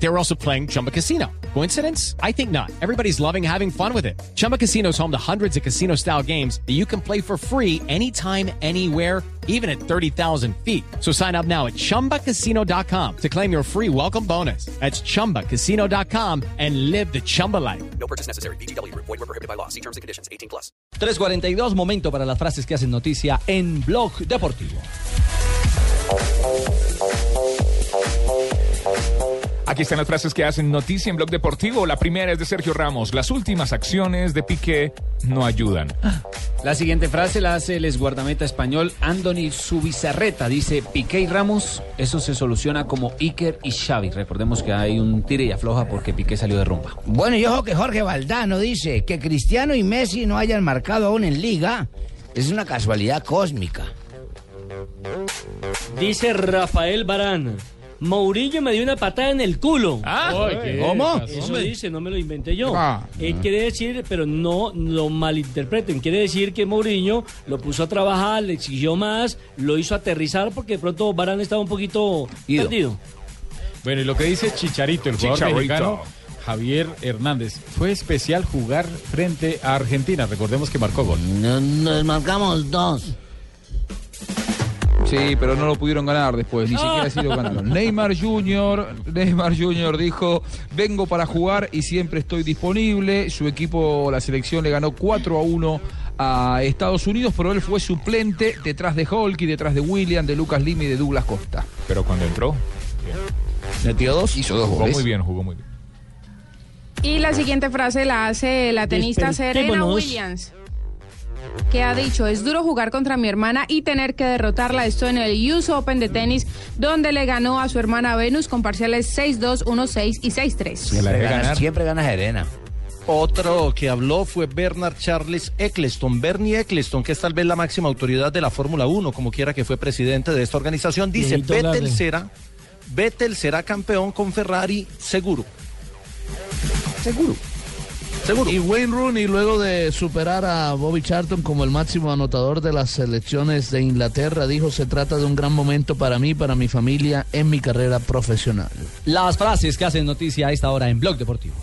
They were also playing Chumba Casino. Coincidence? I think not. Everybody's loving having fun with it. Chumba Casino is home to hundreds of casino style games that you can play for free anytime, anywhere, even at 30,000 feet. So sign up now at chumbacasino.com to claim your free welcome bonus. That's chumbacasino.com and live the Chumba life. No purchase necessary. BGW. Void were prohibited by law. See terms and conditions. 18 plus. 342, momento para las frases que hacen noticia en Blog Deportivo. Aquí están las frases que hacen noticia en Blog Deportivo. La primera es de Sergio Ramos. Las últimas acciones de Piqué no ayudan. La siguiente frase la hace el esguardameta español Andoni Subizarreta. Dice, Piqué y Ramos, eso se soluciona como Iker y Xavi. Recordemos que hay un tire y afloja porque Piqué salió de rumba. Bueno, y ojo que Jorge Valdano dice que Cristiano y Messi no hayan marcado aún en liga. Es una casualidad cósmica. Dice Rafael Barán. Mourinho me dio una patada en el culo. ¿Cómo? Eso dice, no me lo inventé yo. Ah. Él quiere decir, pero no lo malinterpreten, quiere decir que Mourinho lo puso a trabajar, le exigió más, lo hizo aterrizar porque de pronto Barán estaba un poquito Ido. perdido. Bueno, y lo que dice Chicharito, el jugador Chicharito. mexicano, Javier Hernández, fue especial jugar frente a Argentina. Recordemos que marcó gol. Nos marcamos dos. Sí, pero no lo pudieron ganar después, ni siquiera así lo ganaron. Neymar Jr., Neymar Jr. dijo, vengo para jugar y siempre estoy disponible. Su equipo, la selección, le ganó 4 a 1 a Estados Unidos, pero él fue suplente detrás de Hulk y detrás de William, de Lucas Lima y de Douglas Costa. Pero cuando entró, Metió dos, hizo dos jugó goles. muy bien, jugó muy bien. Y la siguiente frase la hace la tenista Serena. Williams, que ha dicho, es duro jugar contra mi hermana y tener que derrotarla. Esto en el US Open de tenis, donde le ganó a su hermana Venus con parciales 6-2, 1-6 y 6-3. Se la dejé Gana- siempre gana Serena. Otro que habló fue Bernard Charles Eccleston. Bernie Eccleston, que es tal vez la máxima autoridad de la Fórmula 1, como quiera que fue presidente de esta organización, dice, Vettel será, Vettel será campeón con Ferrari seguro. Seguro. Seguro. Y Wayne Rooney, luego de superar a Bobby Charlton como el máximo anotador de las selecciones de Inglaterra, dijo, se trata de un gran momento para mí, para mi familia, en mi carrera profesional. Las frases que hacen noticia a esta hora en Blog Deportivo.